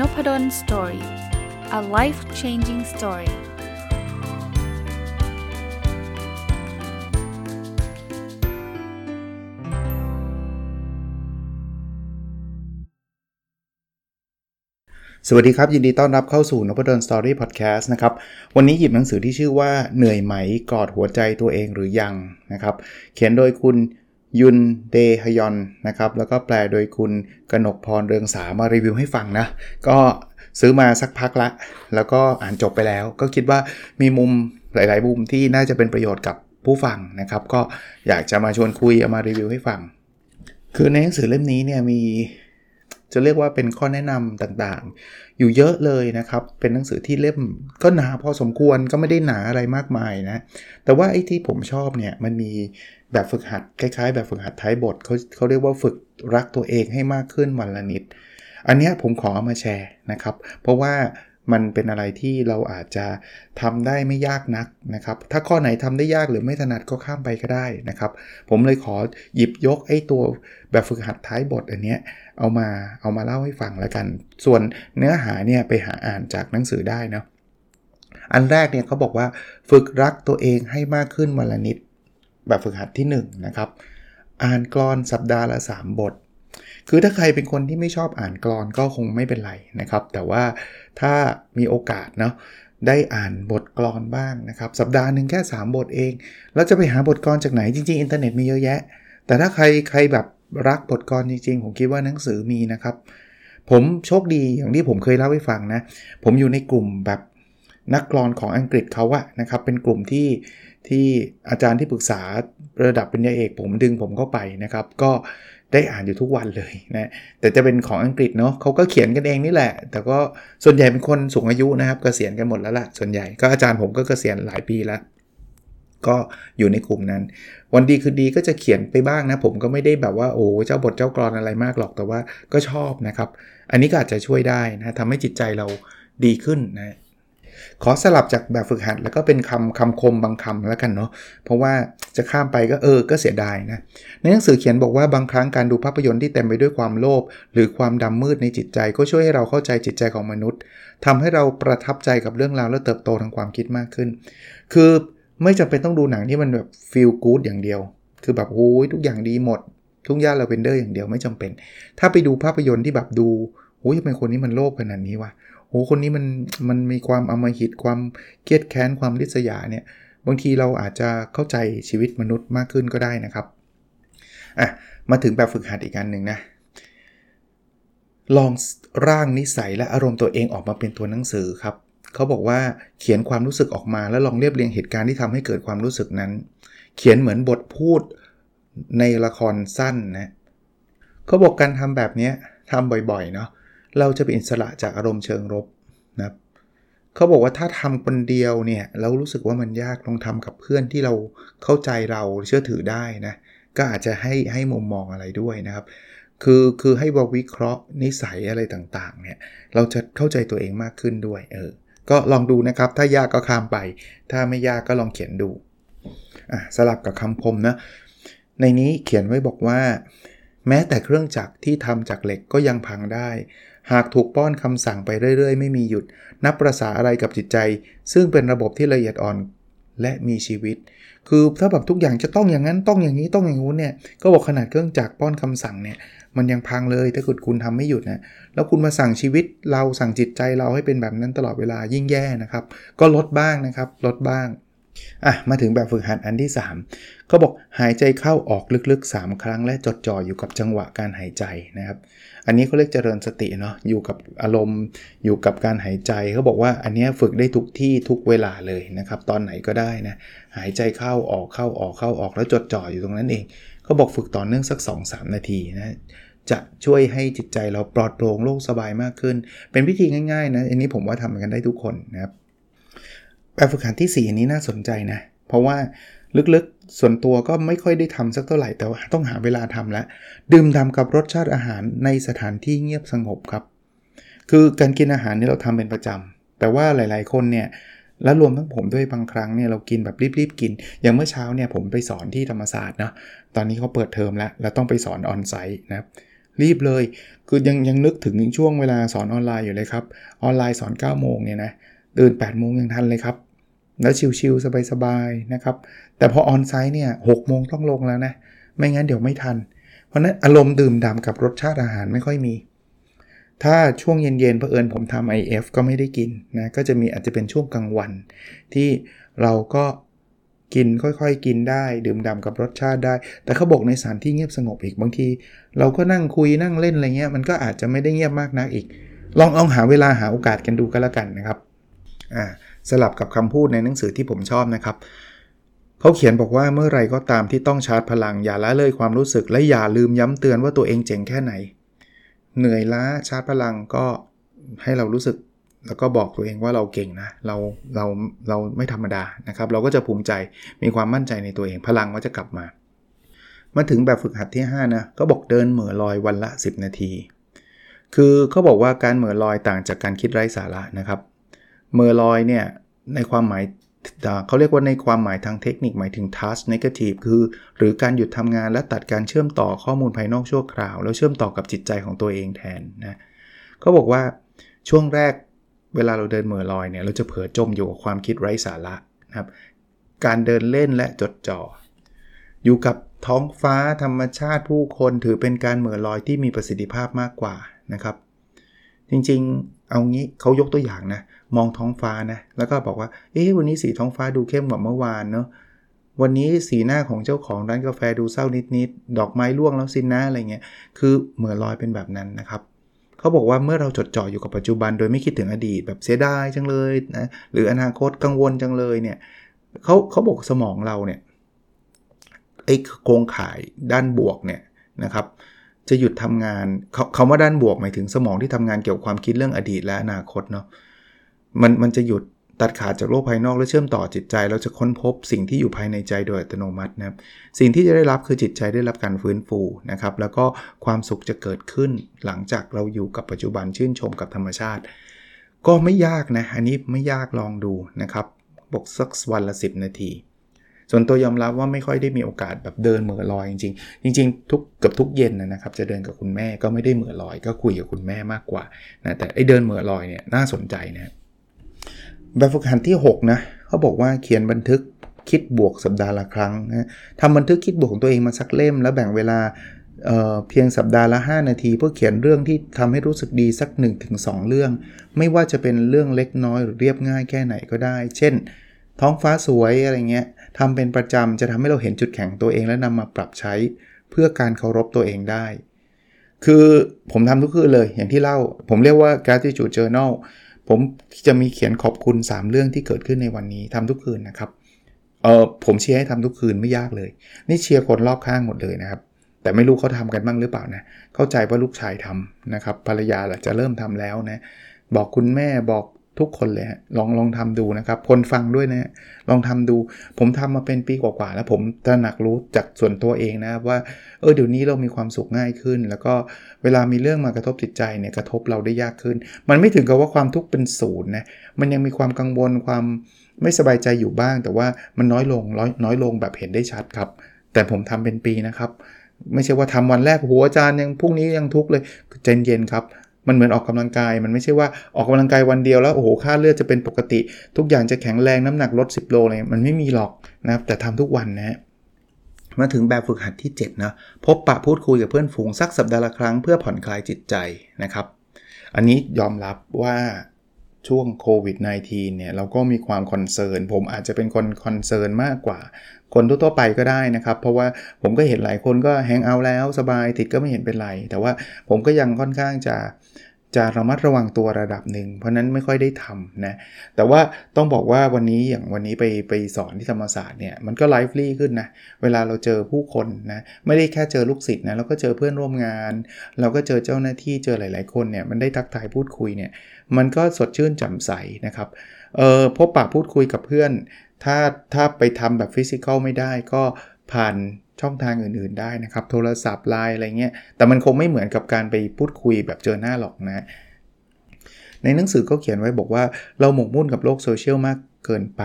นพด ล story a life changing story สวัสดีครับ ยินดีต้อนรับเข้าสู่นพดล story พอดแคสต์นะครับ วันนี้หยิบหนังสือที่ชื่อว่าเหนื่อยไหมกอดหัวใจตัวเองหรือยังนะครับ เขียนโดยคุณ ยุนเดฮยอนนะครับ แล้วก็แปลโดยคุณกนกพรเรืองสามารีวิวให้ฟังนะ ก็ซื้อมาสักพักละ แล้วก็อ่านจบไปแล้ว ก็คิดว่ามีมุมหลาย ๆ มุมที่น่าจะเป็นประโยชน์กับผู้ฟังนะครับ ก็อยากจะมาชวนคุยเอามารีวิวให้ฟัง คือในหนังสือเล่มนี้เนี่ยมีจะเรียกว่าเป็นข้อแนะนำต่างๆ อยู่เยอะเลยนะครับ เป็นหนังสือที่เล่มก็หนาพอสมควรก็ไม่ได้หนาอะไรมากมายนะ แต่ว่าไอ้ที่ผมชอบเนี่ยมันมี แบบฝึกหัดคล้ายๆ แบบฝึกหัดท้ายบทเขาเขาเรียกว่าฝึกรักตัวเองให้มากขึ้นวันละนิด อันนี้ผมขอเอามาแชร์นะครับ เพราะว่ามันเป็นอะไรที่เราอาจจะทำได้ไม่ยากนักนะครับ ถ้าข้อไหนทำได้ยากหรือไม่ถนัดก็ข้ามไปก็ได้นะครับ ผมเลยขอหยิบยกไอ้ตัวแบบฝึกหัดท้ายบทอันนี้เอามาเอามาเล่าให้ฟังแล้วกัน ส่วนเนื้อหาเนี่ยไปหาอ่านจากหนังสือได้นะอันแรกเนี่ยเขาบอกว่าฝึกรักตัวเองให้มากขึ้นวันละนิด แบบฝึกหัดที่1นะครับอ่านกรอนสัปดาห์ละ 3 บท คือถ้าใครเป็นคนที่ไม่ชอบอ่านกรอนก็คงไม่เป็นไรนะครับ แต่ว่าถ้ามีโอกาสเนาะได้อ่านบทกรอนบ้างนะครับ สัปดาห์หนึ่งแค่ 3 บทเองแล้วจะไปหาบทกรอนจากไหนจริงๆ อินเทอร์เน็ตมีเยอะแยะ แต่ถ้าใครใครแบบรักบทกรจริงๆ ผมคิดว่าหนังสือมีนะครับ ผมโชคดีอย่างที่ผมเคยเล่าให้ฟังนะ ผมอยู่ในกลุ่มแบบ นักกรอนของอังกฤษเขาอะนะครับเป็นกลุ่มที่ที่อาจารย์ที่ปรึกษาระดับปริญญาเอกผมดึงผมเข้าไปนะครับ ก็ได้อ่านอยู่ทุกวันเลยนะแต่จะเป็นของอังกฤษเนาะเขาก็เขียนกันเองนี่แหละ แต่ก็ส่วนใหญ่เป็นคนสูงอายุนะครับกเกษียณกันหมดแล้วละ่ะส่วนใหญ่ก็อาจารย์ผมก็เกษียณหลายปีแล้ว ก็อยู่ในกลุ่มนั้น วันดีคือดีก็จะเขียนไปบ้างนะ ผมก็ไม่ได้แบบว่าโอ้เจ้าบทเจ้ากรอนอะไรมากหรอกแต่ว่าก็ชอบนะครับ อันนี้ก็อาจจะช่วยได้นะทำให้จิตใจเราดีขึ้นนะ ขอสลับจากแบบฝึกหัด แล้วก็เป็นคำคำคมบางคำแล้วกันเนาะเพราะว่าจะข้ามไปก็เออก็เสียดายนะในหนังสือเขียนบอกว่าบางครั้งการดูภาพยนตร์ที่เต็มไปด้วยความโลภหรือความดำมืดในจิตใจ ก็ช่วยให้เราเข้าใจจิตใจของมนุษย์ทำให้เราประทับใจกับเรื่องราวและเติบโตทางความคิดมากขึ้น คือไม่จำเป็นต้องดูหนังที่มันแบบฟีลกู๊ดอย่างเดียว คือแบบโอ้ยทุกอย่างดีหมด ทุกย่าลาเวนเดอร์อย่างเดียวไม่จำเป็น ถ้าไปดูภาพยนตร์ที่แบบดูโอ้ยเป็นคนนี้มันโลภขนาดนี้วะ โอ้คนนี้มันมันมีความอมหิตความเกลียดแค้นความริษยาเนี่ยบางทีเราอาจจะเข้าใจชีวิตมนุษย์มากขึ้นก็ได้นะครับอะมาถึงแบบฝึกหัดอีกอันหนึ่งนะ ลองร่างนิสัยและอารมณ์ตัวเองออกมาเป็นตัวหนังสือครับเขาบอกว่าเขียนความรู้สึกออกมาแล้วลองเรียบเรียงเหตุการณ์ที่ทำให้เกิดความรู้สึกนั้น เขียนเหมือนบทพูดในละครสั้นนะเขาบอกการทำแบบนี้ทำบ่อยๆเนาะ เราจะเป็นอิสระจากอารมณ์เชิงรบนะครับเขาบอกว่าถ้าทำคนเดียวเนี่ยเรารู้สึกว่ามันยากลองทำกับเพื่อนที่เราเข้าใจเราเชื่อถือได้นะก็อาจจะให้ให้มุมมองอะไรด้วยนะครับ คือคือให้บวิเคราะห์นิสัยอะไรต่างๆเนี่ยเราจะเข้าใจตัวเองมากขึ้นด้วยเออก็ลองดูนะครับ ถ้ายากก็ข้ามไป ถ้าไม่ยากก็ลองเขียนดูอะสลับกับคำคมนะ ในนี้เขียนไว้บอกว่า แม้แต่เครื่องจักรที่ทำจากเหล็กก็ยังพังได้ หากถูกป้อนคำสั่งไปเรื่อยๆ ไม่มีหยุด นับประษาอะไรกับจิตใจ ซึ่งเป็นระบบที่ละเอียดอ่อนและมีชีวิต คือถ้าแบบทุกอย่างจะต้องอย่างนั้นต้องอย่างนี้ต้องอย่างงู้นเนี่ยก็บอกขนาดเครื่องจักรป้อนคำสั่งเนี่ยมันยังพังเลยถ้าเกิดคุณทำไม่หยุดนะแล้วคุณมาสั่งชีวิตเราสั่งจิตใจเราให้เป็นแบบนั้นตลอดเวลายิ่งแย่นะครับ ก็ลดบ้างนะครับ ลดบ้าง อะมาถึงแบบฝึกหัดอันที่3เขาบอกหายใจเข้าออกลึกๆ 3 ครั้ง และจดจ่ออยู่กับจังหวะการหายใจนะครับ อันนี้เขาเรียกเจริญสติเนาะอยู่กับอารมณ์อยู่กับการหายใจเขาบอกว่าอันนี้ฝึกได้ทุกที่ทุกเวลาเลยนะครับ ตอนไหนก็ได้นะหายใจเข้าออกเข้าออกเข้าออกแล้วจดจ่ออยู่ตรงนั้นเองเขาบอกฝึกต่อเนื่องสัก 2-3 นาทีนะจะช่วยให้จิตใจเราปลอดโปร่งโล่งสบายมากขึ้น เป็นวิธีง่ายๆนะอันนี้ผมว่าทำกันได้ทุกคนนะครับ แบบฝึกหัดที่ 4 อันนี้น่าสนใจนะ เพราะว่าลึกๆส่วนตัวก็ไม่ค่อยได้ทำสักเท่าไหร่ แต่ว่าต้องหาเวลาทำแล้วดื่มด่ากับรสชาติอาหารในสถานที่เงียบสงบครับ คือการกินอาหารนี่เราทำเป็นประจำแต่ว่าหลายๆ คนเนี่ยและรวมทั้งผมด้วยบางครั้งเนี่ยเรากินแบบรีบๆกิน อย่างเมื่อเช้าเนี่ยผมไปสอนที่ธรรมศาสตร์นะตอนนี้เขาเปิดเทอมแล้วเราต้องไปสอน onsite นะรีบเลย คือยังยังนึกถึงช่วงเวลาสอนออนไลน์อยู่เลยครับ ออนไลน์สอน9โมงเนี่ยนะตื่น8โมงยังทันเลยครับ แล้วชิวๆสบายๆนะครับ แต่พอ onsite เนี่ย6โมงต้องลงแล้วนะ ไม่งั้นเดี๋ยวไม่ทัน เพราะนั้นอารมณ์ดื่มด่ำกับรสชาติอาหารไม่ค่อยมี ถ้าช่วงเย็นๆเผอิญผมทำ IF ก็ไม่ได้กินนะ ก็จะมีอาจจะเป็นช่วงกลางวัน ที่เราก็กินค่อยๆ กินได้ ดื่มด่ำกับรสชาติได้ แต่เขาบอกในสถานที่เงียบสงบอีกบางที เราก็นั่งคุยนั่งเล่นอะไรเงี้ยมันก็อาจจะไม่ได้เงียบมากนักอีก ลองลองหาเวลาหาโอกาสกันดูก็แล้วกันนะครับอ่า สลับกับคำพูดในหนังสือที่ผมชอบนะครับเขาเขียนบอกว่าเมื่อไรก็ตามที่ต้องชาร์จพลังอย่าละเลยความรู้สึก และอย่าลืมย้ำเตือนว่าตัวเองเจ๋งแค่ไหน เหนื่อยล้าชาร์จพลังก็ให้เรารู้สึก แล้วก็บอกตัวเองว่าเราเก่งนะเราเราเราไม่ธรรมดานะครับ เราก็จะภูมิใจมีความมั่นใจในตัวเองพลังก็จะกลับมา มาถึงแบบฝึกหัดที่ 5 นะก็บอกเดินเหม่อลอยวันละ 10 นาที คือเขาบอกว่าการเหม่อลอยต่างจากการคิดไร้สาระนะครับ เหม่อลอยเนี่ยในความหมายเขาเรียกว่าในความหมายทางเทคนิคหมายถึง task negative คือ หรือการหยุดทำงานและตัดการเชื่อมต่อข้อมูลภายนอกชั่วคราว แล้วเชื่อมต่อกับจิตใจของตัวเองแทนนะเขาบอกว่าช่วงแรกเวลาเราเดินเหม่อลอยเนี่ยเราจะเผลอจมอยู่กับความคิดไร้สาระนะครับการเดินเล่นและจดจ่อ อยู่กับท้องฟ้าธรรมชาติผู้คนถือเป็นการเหม่อลอยที่มีประสิทธิภาพมากกว่านะครับ จริงๆ เอางี้เขายกตัวอย่างนะ มองท้องฟ้านะ แล้วก็บอกว่า เอ๊ะวันนี้สีท้องฟ้าดูเข้มกว่าเมื่อวานเนาะ วันนี้สีหน้าของเจ้าของร้านกาแฟดูเศร้านิดๆ ดอกไม้ร่วงแล้วสินนะอะไรเงี้ย คือเหมือลอยเป็นแบบนั้นนะครับเขาบอกว่าเมื่อเราจดจ่ออยู่กับปัจจุบัน โดยไม่คิดถึงอดีตแบบเสียดายจังเลยนะ หรืออนาคตกังวลจังเลยเนี่ยเขาเขาบอกสมองเราเนี่ยไอ้โครงข่ายด้านบวกเนี่ยนะครับ จะหยุดทำงานคำว่าด้านบวกหมายถึงสมองที่ทำงานเกี่ยวกับความคิดเรื่องอดีตและอนาคตเนาะมันมันจะหยุดตัดขาดจากโลกภายนอกและเชื่อมต่อจิตใจ เราจะค้นพบสิ่งที่อยู่ภายในใจโดยอัตโนมัตินะครับสิ่งที่จะได้รับคือจิตใจได้รับการฟื้นฟูนะครับ แล้วก็ความสุขจะเกิดขึ้นหลังจากเราอยู่กับปัจจุบันชื่นชมกับธรรมชาติ ก็ไม่ยากนะ อันนี้ไม่ยากลองดูนะครับบอกสักวันละ 10 นาที ส่วนตัวยอมรับว่าไม่ค่อยได้มีโอกาสแบบเดินเหมือลอยจริงๆ จริง ๆ ทุกเกือบทุกเย็นนะครับ จะเดินกับคุณแม่ก็ไม่ได้เหมือลอย ก็คุยกับคุณแม่มากกว่านะแต่ไอเดินเหมือลอยเนี่ยน่าสนใจนะแบบฝึกหัดที่ 6 นะเขาบอกว่าเขียนบันทึกคิดบวกสัปดาห์ละครั้งนะทำบันทึกคิดบวกของตัวเองมาสักเล่ม แล้วแบ่งเวลาเเพียงสัปดาห์ละ 5 นาที เพื่อเขียนเรื่องที่ทำให้รู้สึกดีสัก 1-2 เรื่อง ไม่ว่าจะเป็นเรื่องเล็กน้อยหรือเรียบง่ายแค่ไหนก็ได้ เช่น ท้องฟ้าสวยอะไรเงี้ย ทำเป็นประจำจะทำให้เราเห็นจุดแข็งตัวเองและนำมาปรับใช้เพื่อการเคารพตัวเองได้ คือผมทำทุกคืนเลยอย่างที่เล่า ผมเรียกว่า gratitude journal ผมจะมีเขียนขอบคุณ 3 เรื่องที่เกิดขึ้นในวันนี้ทำทุกคืนนะครับเออผมเชียร์ให้ทำทุกคืนไม่ยากเลย นี่เชียร์คนรอบข้างหมดเลยนะครับ แต่ไม่รู้เขาทำกันบ้างหรือเปล่านะเข้าใจว่าลูกชายทำนะครับภรรยาจะเริ่มทำแล้วนะบอกคุณแม่บอก ทุกคนเลยฮะลองลองทำดูนะครับ คนฟังด้วยนะลองทำดู ผมทำมาเป็นปีกว่าๆแล้วผมตระหนักรู้จากส่วนตัวเองนะว่าเออเดี๋ยวนี้เรามีความสุขง่ายขึ้น แล้วก็เวลามีเรื่องมากระทบจิตใจเนี่ยกระทบเราได้ยากขึ้น มันไม่ถึงกับว่าความทุกข์เป็นศูนย์นะมันยังมีความกังวลความไม่สบายใจอยู่บ้าง แต่ว่ามันน้อยลงน้อยน้อยลงแบบเห็นได้ชัดครับ แต่ผมทำเป็นปีนะครับไม่ใช่ว่าทำวันแรกหัวอาจารย์ยังพรุ่งนี้ยังทุกข์เลยใจเย็นครับ มันเหมือนออกกำลังกาย มันไม่ใช่ว่าออกกำลังกายวันเดียวแล้วโอ้โหค่าเลือดจะเป็นปกติ ทุกอย่างจะแข็งแรงน้ำหนักลด 10 โลเลยมันไม่มีหรอกนะครับแต่ทำทุกวันนะมาถึงแบบฝึกหัดที่7นะพบปะพูดคุยกับเพื่อนฝูงสักสัปดาห์ละครั้งเพื่อผ่อนคลายจิตใจนะครับ อันนี้ยอมรับว่าช่วงโควิด -19 เนี่ยเราก็มีความ concern ผมอาจจะเป็นคน concern มากกว่า คนทั่วไปก็ได้นะครับ เพราะว่าผมก็เห็นหลายคนก็ hangout แล้วสบายติดก็ไม่เห็นเป็นไร แต่ว่าผมก็ยังค่อนข้างจะ จะระมัดระวังตัวระดับหนึ่ง เพราะนั้นไม่ค่อยได้ทำนะ แต่ว่าต้องบอกว่าวันนี้อย่างวันนี้ไปไปสอนที่ธรรมศาสตร์เนี่ยมันก็ไลฟ์ลี่ขึ้นนะ เวลาเราเจอผู้คนนะไม่ได้แค่เจอลูกศิษย์นะเราก็เจอเพื่อนร่วมงาน เราก็เจอเจ้าหน้าที่เจอหลาย ๆ คนเนี่ยมันได้ทักทายพูดคุยเนี่ยมันก็สดชื่นแจ่มใสนะครับเออพบปะพูดคุยกับเพื่อน ถ้าถ้าไปทำแบบฟิสิกอลไม่ได้ก็ผ่าน ช่องทางอื่นๆได้นะครับ โทรศัพท์ไลน์อะไรเงี้ย แต่มันคงไม่เหมือนกับการไปพูดคุยแบบเจอหน้าหรอกนะ ในหนังสือก็เขียนไว้บอกว่าเราหมกมุ่นกับโลกโซเชียลมากเกินไป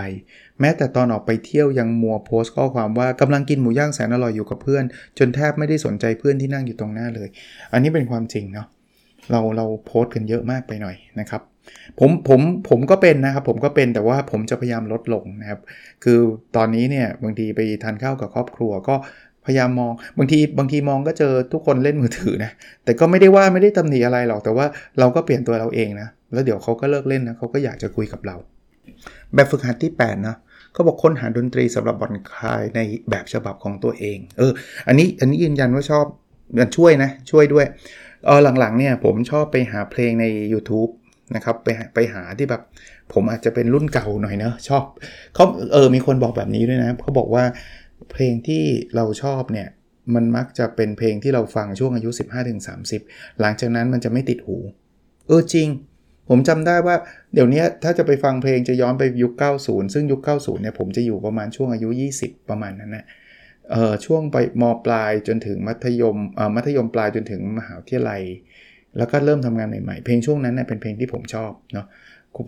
แม้แต่ตอนออกไปเที่ยวยังมัวโพสต์ข้อความว่ากำลังกินหมูย่างแสนอร่อยอยู่กับเพื่อน จนแทบไม่ได้สนใจเพื่อนที่นั่งอยู่ตรงหน้าเลย อันนี้เป็นความจริงเนาะเราเราโพสต์กันเยอะมากไปหน่อยนะครับ ผมผมผมก็เป็นนะครับ ผมก็เป็นแต่ว่าผมจะพยายามลดลงนะครับ คือตอนนี้เนี่ยบางทีไปทานข้าวกับครอบครัวก็พยายามมองบางทีบางทีมองก็เจอทุกคนเล่นมือถือนะแต่ก็ไม่ได้ว่าไม่ได้ตำหนิอะไรหรอก แต่ว่าเราก็เปลี่ยนตัวเราเองนะ แล้วเดี๋ยวเขาก็เลิกเล่นนะเขาก็อยากจะคุยกับเรา แบบฝึกหัดที่8นะเขาบอกค้นหาดนตรีสำหรับผ่อนคลายในแบบฉบับของตัวเอง เออ อันนี้อันนี้ยืนยันว่าชอบมันช่วยนะ ช่วยด้วยเออหลังๆเนี่ยผมชอบไปหาเพลงใน YouTube นะครับไปไปหาที่แบบผมอาจจะเป็นรุ่นเก่าหน่อยเนะชอบเขาเออมีคนบอกแบบนี้ด้วยนะเขาบอกว่าเพลงที่เราชอบเนี่ยมันมักจะเป็นเพลงที่เราฟังช่วงอายุ 15-30 หลังจากนั้นมันจะไม่ติดหู เออจริง ผมจำได้ว่าเดี๋ยวนี้ถ้าจะไปฟังเพลงจะย้อนไปยุค 90 ซึ่งยุค 90 เนี่ยผมจะอยู่ประมาณช่วงอายุ 20 ประมาณนั้นนะเออช่วงไปมปลายจนถึงมัธยมเออมัธยมปลายจนถึงมหาวิทยาลัย แล้วก็เริ่มทำงานใหม่ๆ เพลงช่วงนั้นเนี่ยเป็นเพลงที่ผมชอบเนาะ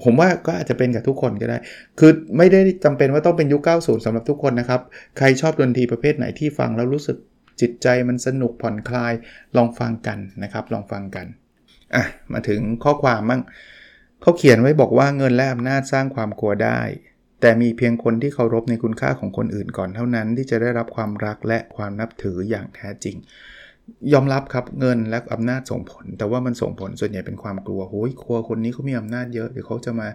ผมว่าก็อาจจะเป็นกับทุกคนก็ได้ คือไม่ได้จำเป็นว่าต้องเป็นยุค 90สำหรับทุกคนนะครับ ใครชอบดนตรีประเภทไหนที่ฟังแล้วรู้สึกจิตใจมันสนุกผ่อนคลายลองฟังกันนะครับ ลองฟังกันอะมาถึงข้อความมั่งเขาเขียนไว้บอกว่าเงินและอำนาจสร้างความกลัวได้ แต่มีเพียงคนที่เคารพในคุณค่าของคนอื่นก่อนเท่านั้น ที่จะได้รับความรักและความนับถืออย่างแท้จริง ยอมรับครับเงินและอำนาจส่งผล แต่ว่ามันส่งผลส่วนใหญ่เป็นความกลัวโอ้ยกลัวคนนี้เขามีอำนาจเยอะเดี๋ยวเขาจะมา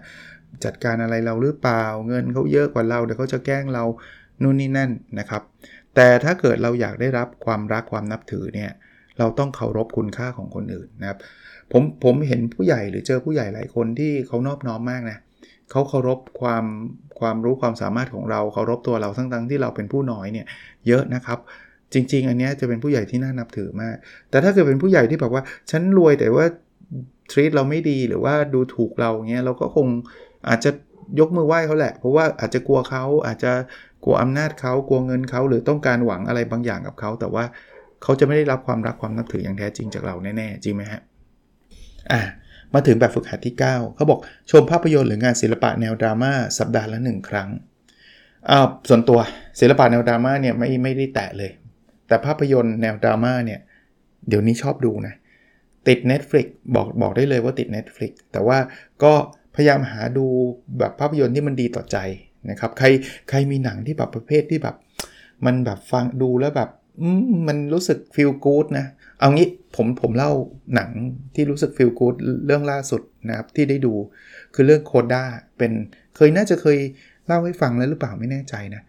จัดการอะไรเราหรือเปล่า เงินเขาเยอะกว่าเราเดี๋ยวเขาจะแกล้งเรานู่นนี่นั่นนะครับ แต่ถ้าเกิดเราอยากได้รับความรักความนับถือเนี่ยเราต้องเคารพคุณค่าของคนอื่นนะครับผมผมเห็นผู้ใหญ่หรือเจอผู้ใหญ่หลายคนที่เขานอบน้อมมากนะเขาเคารพความความรู้ความสามารถของเราเคารพตัวเราทั้งทั้งที่เราเป็นผู้น้อยเนี่ยเยอะนะครับ จริง ๆ อันนี้จะเป็นผู้ใหญ่ที่น่านับถือมาก แต่ถ้าเกิดเป็นผู้ใหญ่ที่แบบว่า ฉันรวยแต่ว่าทรีตเราไม่ดีหรือว่าดูถูกเราเงี้ยเราก็คงอาจจะยกมือไหว้เขาแหละ เพราะว่าอาจจะกลัวเขาอาจจะกลัวอำนาจเขากลัวเงินเขาหรือต้องการหวังอะไรบางอย่างกับเขาแต่ว่าเขาจะไม่ได้รับความรักความนับถืออย่างแท้จริงจากเราแน่ๆจริงไหมฮะอะมาถึงแบบฝึกหัดที่ 9 เขาบอกชมภาพยนตร์หรืองานศิลปะแนวดราม่าสัปดาห์ละหนึ่งครั้งอ่าส่วนตัวศิลปะแนวดราม่าเนี่ยไม่ไม่ได้แตะเลย แต่ภาพยนตร์แนวดราม่าเนี่ยเดี๋ยวนี้ชอบดูนะ ติด Netflix บอกบอกได้เลยว่าติด Netflix แต่ว่าก็พยายามหาดูแบบภาพยนตร์ที่มันดีต่อใจนะครับใครใครมีหนังที่แบบประเภทที่แบบ มันแบบฟังดูแล้วแบบมันรู้สึกฟีลกู๊ดนะ เอางี้ผมผมเล่าหนังที่รู้สึกฟีลกู๊ดเรื่องล่าสุดนะครับ ที่ได้ดูคือเรื่องโคด้าเป็นเคยน่าจะเคยเล่าให้ฟังแล้วหรือเปล่าไม่แน่ใจนะ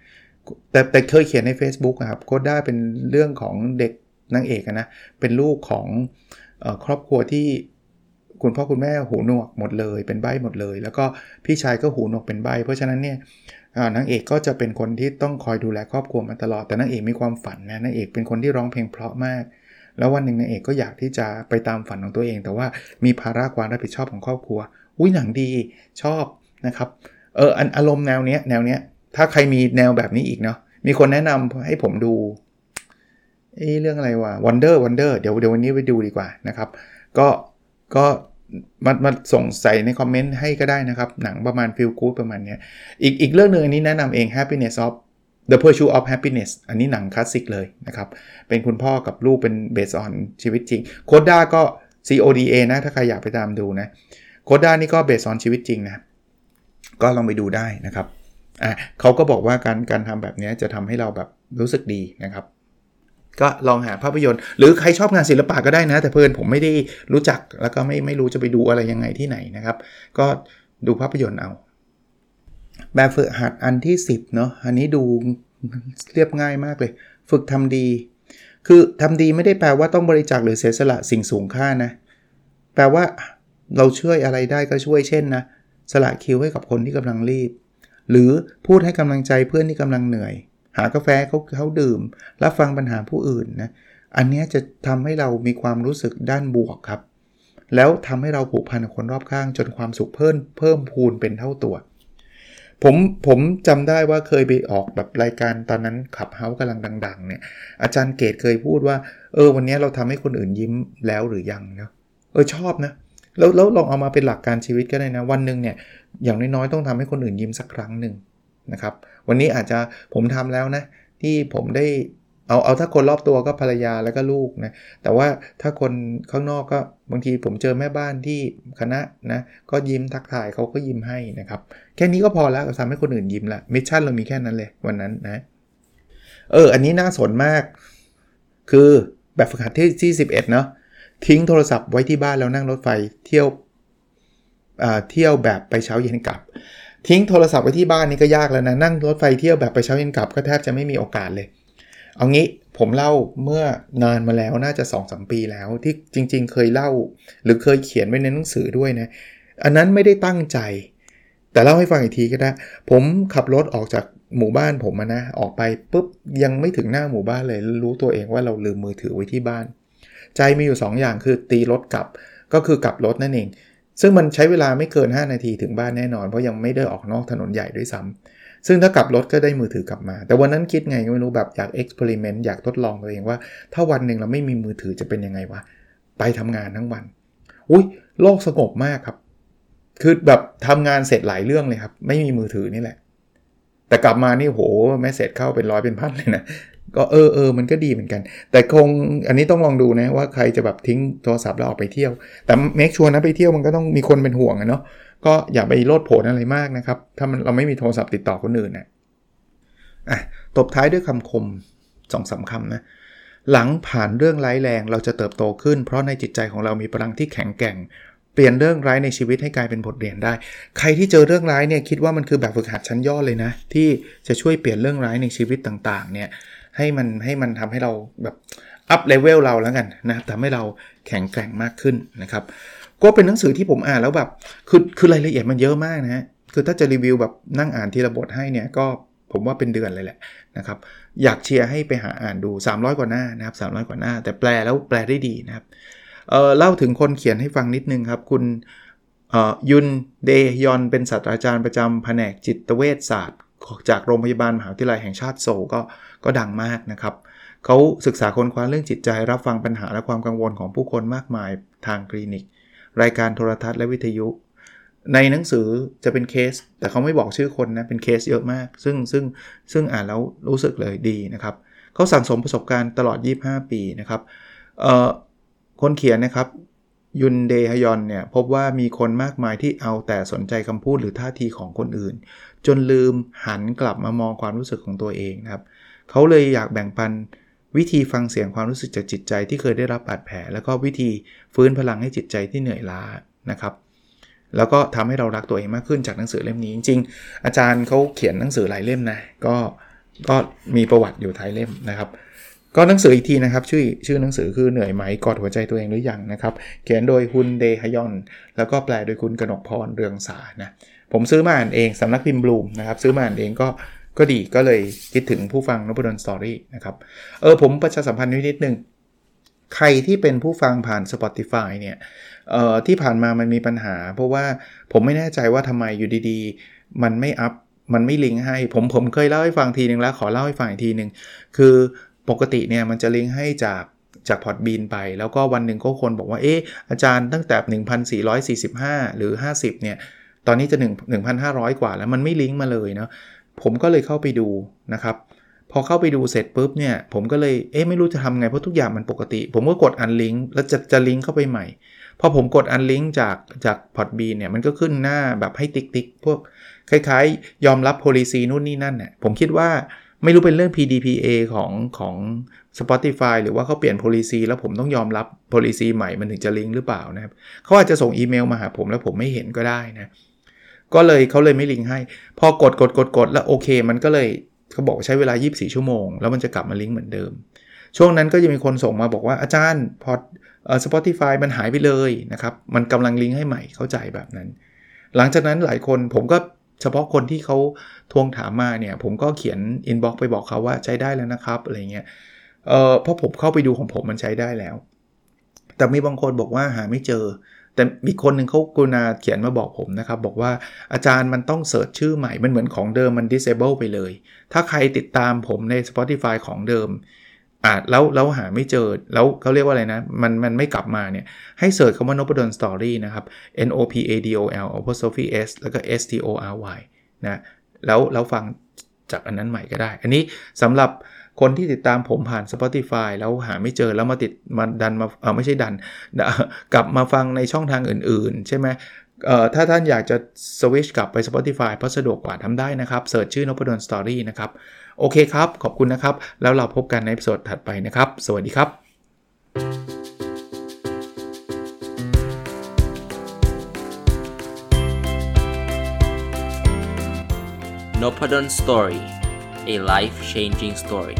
แต่แต่เคยเขียนใน Facebook นะครับโคด้าเป็นเรื่องของเด็กนางเอกนะเป็นลูกของอครอบครัวที่คุณพ่อคุณแม่หูหนวกหมดเลย เป็นใบ้หมดเลย แล้วก็พี่ชายก็หูหนวกเป็นใบ้เพราะฉะนั้นเนี่ยนางเอกก็จะเป็นคนที่ต้องคอยดูแลครอบครัวมาตลอดแต่นางเอกมีความฝันนะนางเอกเป็นคนที่ร้องเพลงเพราะมาก แล้ววันหนึ่งนางเอกก็อยากที่จะไปตามฝันของตัวเอง แต่ว่ามีภาระความรับผิดชอบของครอบครัว อุ้ยหนังดีชอบนะครับเอออารมณ์แนวเนี้ยแนวเนี้ย ถ้าใครมีแนวแบบนี้อีกเนาะมีคนแนะนำให้ผมดูเอ้เรื่องอะไรวะ Wonder Wonder เดี๋ยวเดี๋ยววันนี้ไปดูดีกว่านะครับ ก็ก็มามาส่งใส่ในคอมเมนต์ให้ก็ได้นะครับ หนังประมาณ feel good ประมาณเนี้ยอีกอีกเรื่องหนึ่งอันนี้แนะนำเอง happiness of the pursuit of happiness อันนี้หนังคลาสสิกเลยนะครับ เป็นคุณพ่อกับลูกเป็น based on ชีวิตจริงโคด้าก็ CODA นะ ถ้าใครอยากไปตามดูนะโคด้านี่ก็ based on ชีวิตจริงนะ ก็ลองไปดูได้นะครับ อะเขาก็บอกว่าการการทำแบบนี้จะทำให้เราแบบรู้สึกดีนะครับ ก็ลองหาภาพยนตร์ หรือใครชอบงานศิลปะก็ได้นะ แต่เพื่อนผมไม่ได้รู้จักแล้วก็ไม่ไม่รู้จะไปดูอะไรยังไงที่ไหนนะครับ ก็ดูภาพยนตร์เอา แบบฝึกหัดอันที่ 10เนาะอันนี้ดูเรียบง่ายมากเลย ฝึกทำดี คือทำดีไม่ได้แปลว่าต้องบริจาคหรือเสียสละสิ่งสูงค่านะ แปลว่าเราช่วยอะไรได้ก็ช่วยเช่นนะสละคิวให้กับคนที่กำลังรีบ หรือพูดให้กำลังใจเพื่อนที่กำลังเหนื่อย หากาแฟเขาเขาดื่ม รับฟังปัญหาผู้อื่นนะอันนี้จะทำให้เรามีความรู้สึกด้านบวกครับ แล้วทำให้เราผูกพันกับคนรอบข้าง จนความสุขเพิ่มเพิ่มพูนเป็นเท่าตัว ผมผมจำได้ว่าเคยไปออกแบบรายการตอนนั้นขับเฮากำลังดัง ๆ เนี่ย อาจารย์เกตเคยพูดว่า เออวันนี้เราทำให้คนอื่นยิ้มแล้วหรือยังเนาะเออชอบนะ แล้วแล้วลองเอามาเป็นหลักการชีวิตก็ได้นะ วันหนึ่งเนี่ยอย่างน้อยๆต้องทำให้คนอื่นยิ้มสักครั้งหนึ่งนะครับ วันนี้อาจจะผมทำแล้วนะ ที่ผมได้เอาเอาถ้าคนรอบตัวก็ภรรยาแล้วก็ลูกนะแต่ว่าถ้าคนข้างนอกก็บางทีผมเจอแม่บ้านที่คณะนะก็ยิ้มทักทายเขาก็ยิ้มให้นะครับแค่นี้ก็พอแล้วทำให้คนอื่นยิ้มละมิชชั่นเรามีแค่นั้นเลยวันนั้นนะเอออันนี้น่าสนมาก คือแบบฝึกหัดที่ที่11เนาะ ทิ้งโทรศัพท์ไว้ที่บ้านแล้วนั่งรถไฟเที่ยวเที่ยวแบบไปเช้าเย็นกลับ ทิ้งโทรศัพท์ไว้ที่บ้านนี่ก็ยากแล้วนะนั่งรถไฟเที่ยวแบบไปเช้าเย็นกลับก็แทบจะไม่มีโอกาสเลย เอางี้ผมเล่าเมื่อนานมาแล้วน่าจะ2อสปีแล้วที่จริง ๆ เคยเล่า หรือเคยเขียนไว้ในหนังสือด้วยนะอันนั้นไม่ได้ตั้งใจ แต่เล่าให้ฟังอีกทีก็ได้ ผมขับรถออกจากหมู่บ้านผมนะ ออกไปปุ๊บยังไม่ถึงหน้าหมู่บ้านเลยรู้ตัวเองว่าเราลืมมือถือไว้ที่บ้าน ใจมีอยู่ 2 อย่างคือตีรถกลับก็คือกลับรถนั่นเอง ซึ่งมันใช้เวลาไม่เกิน 5 นาทีถึงบ้านแน่นอน เพราะยังไม่ได้ออกนอกถนนใหญ่ด้วยซ้ซึ่งถ้ากลับรถก็ได้มือถือกลับมา แต่วันนั้นคิดไงก็ไม่รู้แบบอยาก experiment อยากทดลองตัวเองว่า ถ้าวันหนึ่งเราไม่มีมือถือจะเป็นยังไงวะไปทำงานทั้งวันอุ้ยโลกสงบมากครับ คือแบบทำงานเสร็จหลายเรื่องเลยครับ ไม่มีมือถือนี่แหละ แต่กลับมานี่โห message เข้าเป็นร้อยเป็นพันเลยนะ ก็เออเออมันก็ดีเหมือนกัน แต่คงอันนี้ต้องลองดูนะว่าใครจะแบบทิ้งโทรศัพท์แล้วออกไปเที่ยว แต่ make sure นะไปเที่ยวมันก็ต้องมีคนเป็นห่วงอะเนาะก็อย่าไปโลดโผนอะไรมากนะครับ ถ้ามันเราไม่มีโทรศัพท์ติดต่อคนอื่นนะอะตบท้ายด้วยคำคมสองสาคำนะหลังผ่านเรื่องร้ายแรงเราจะเติบโตขึ้น เพราะในจิตใจของเรามีพลังที่แข็งแกร่ง เปลี่ยนเรื่องร้ายในชีวิตให้กลายเป็นบทเรียนได้ ใครที่เจอเรื่องร้ายเนี่ยคิดว่ามันคือแบบฝึกหัดชั้นยอดเลยนะ ที่จะช่วยเปลี่ยนเรื่องร้ายในชีวิตต่างๆเนี่ย ให้มันให้มันทำให้เราแบบ up level เราแล้วกันนะทำให้เราแข็งแกร่งมากขึ้นนะครับ ก็เป็นหนังสือที่ผมอ่านแล้วแบบคือคือรายละเอียดมันเยอะมากนะฮะคือถ้าจะรีวิวแบบนั่งอ่านทีละบทให้เนี่ยก็ผมว่าเป็นเดือนเลยแหละนะครับ อยากเชียร์ให้ไปหาอ่านดู 300 กว่าหน้านะครับ300 กว่าหน้า แต่แปลแล้วแปลได้ดีนะครับเเล่าถึงคนเขียนให้ฟังนิดนึงครับ คุณยุนเดยอนเป็นศาสตราจารย์ประจำแผนกจิตเวชศาสตร์ จากโรงพยาบาลมหาวิทยาลัยแห่งชาติโซก็ ก็ดังมากนะครับเขาศึกษาค้นคว้าเรื่องจิตใจ รับฟังปัญหาและความกังวลของผู้คนมากมายทางคลินิก รายการโทรทัศน์และวิทยุ ในหนังสือจะเป็นเคส แต่เขาไม่บอกชื่อคนนะ เป็นเคสเยอะมาก ซึ่งซึ่งซึ่งอ่านแล้วรู้สึกเลยดีนะครับเขาสั่งสมประสบการณ์ตลอด 25 ปีนะครับคนเขียนนะครับยุนเดฮยอนเนี่ยพบว่ามีคนมากมายที่เอาแต่สนใจคำพูดหรือท่าทีของคนอื่น จนลืมหันกลับมามองความรู้สึกของตัวเองนะครับ เขาเลยอยากแบ่งปันวิธีฟังเสียงความรู้สึกจากจิตใจที่เคยได้รับบาดแผล แล้วก็วิธีฟื้นพลังให้จิตใจที่เหนื่อยล้านะครับ แล้วก็ทำให้เรารักตัวเองมากขึ้นจากหนังสือเล่มนี้จริงๆ อาจารย์เขาเขียนหนังสือหลายเล่มนะก็ก็มีประวัติอยู่ท้ายเล่มนะครับ ก็หนังสืออีกทีนะครับ ชื่อชื่อหนังสือคือเหนื่อยไหมกอดหัวใจตัวเองหรือยังนะครับ เขียนโดยคุณเดฮยอน แล้วก็แปลโดยคุณกนกพรเรืองสานะผมซื้อมาอ่านเองสำนักพิมพ์บลูมนะครับซื้อมาอ่านเองก็ ก็ดีก็เลยคิดถึงผู้ฟังนบดนสตอรี่นะครับ เออผมประชาสัมพันธ์นิดนึง ใครที่เป็นผู้ฟังผ่าน Spotify เนี่ยเอ่อที่ผ่านมามันมีปัญหา เพราะว่าผมไม่แน่ใจว่าทำไมอยู่ดีๆ มันไม่อัพ มันไม่ลิงก์ให้ ผมผมเคยเล่าให้ฟังทีนึงแล้ว ขอเล่าให้ฟังอีกทีนึง คือปกติเนี่ยมันจะลิงก์ให้จากจาก Podbean ไป แล้วก็วันหนึ่งก็คนบอกว่า เอออาจารย์ตั้งแต่ 1445 หรือ 50 เนี่ย ตอนนี้จะ 1 1,500 กว่าแล้วมันไม่ลิงก์มาเลยเนาะ ผมก็เลยเข้าไปดูนะครับ พอเข้าไปดูเสร็จปุ๊บเนี่ย ผมก็เลยเอ๊ะไม่รู้จะทำไงเพราะทุกอย่างมันปกติ ผมก็กด unlink แล้วจะจะลิงก์เข้าไปใหม่พอผมกด unlink จากจาก Podbean เนี่ยมันก็ขึ้นหน้าแบบให้ติ๊กติ๊กพวกคล้ายๆ ยอมรับ policy นู่นนี่นั่นเนี่ยผมคิดว่าไม่รู้เป็นเรื่อง PDPA ของของ Spotify หรือว่าเขาเปลี่ยน policy แล้วผมต้องยอมรับ policy ใหม่มันถึงจะลิงก์หรือเปล่านะครับเขาอาจจะส่งอีเมลมาหาผมแล้วผมไม่เห็นก็ได้นะ ก็เลยเขาเลยไม่ลิงก์ให้ พอกดกดกดกดแล้วโอเค มันก็เลยเขาบอกใช้เวลา 24 ชั่วโมง แล้วมันจะกลับมาลิงก์เหมือนเดิม ช่วงนั้นก็จะมีคนส่งมาบอกว่าอาจารย์พอเอ่อ Spotify มันหายไปเลยนะครับ มันกำลังลิงก์ให้ใหม่เข้าใจแบบนั้น หลังจากนั้นหลายคนผมก็เฉพาะคนที่เขาทวงถามมาเนี่ย ผมก็เขียน inbox ไปบอกเขาว่าใช้ได้แล้วนะครับอะไรเงี้ยเออพอผมเข้าไปดูของผมมันใช้ได้แล้ว แต่มีบางคนบอกว่าหาไม่เจอ แต่มีคนหนึ่งเขากรุณาเขียนมาบอกผมนะครับ บอกว่าอาจารย์มันต้อง search ชื่อใหม่ มันเหมือนของเดิมมัน disable ไปเลย ถ้าใครติดตามผมใน Spotify ของเดิมอ่าแล้วแล้วหาไม่เจอ แล้วเขาเรียกว่าอะไรนะ มันมันไม่กลับมาเนี่ย ให้ search คำว่านพดล Story นะครับ N O P A D O L apostrophe S แล้วก็ S T O R Y นะแล้วแล้วฟังจากอันนั้นใหม่ก็ได้ อันนี้สำหรับ คนที่ติดตามผมผ่าน Spotify แล้วหาไม่เจอแล้วมาติดมาดันมาเออไม่ใช่ดัน กลับมาฟังในช่องทางอื่น ๆ ใช่ไหมเอ่อถ้าท่านอยากจะสวิชกลับไป Spotify เพราะสะดวกกว่าทำได้นะครับ search ชื่อนพดล Story นะครับ โอเคครับ ขอบคุณนะครับ แล้วเราพบกันในสดถัดไปนะครับ สวัสดีครับ n o p a d o n Story a life changing story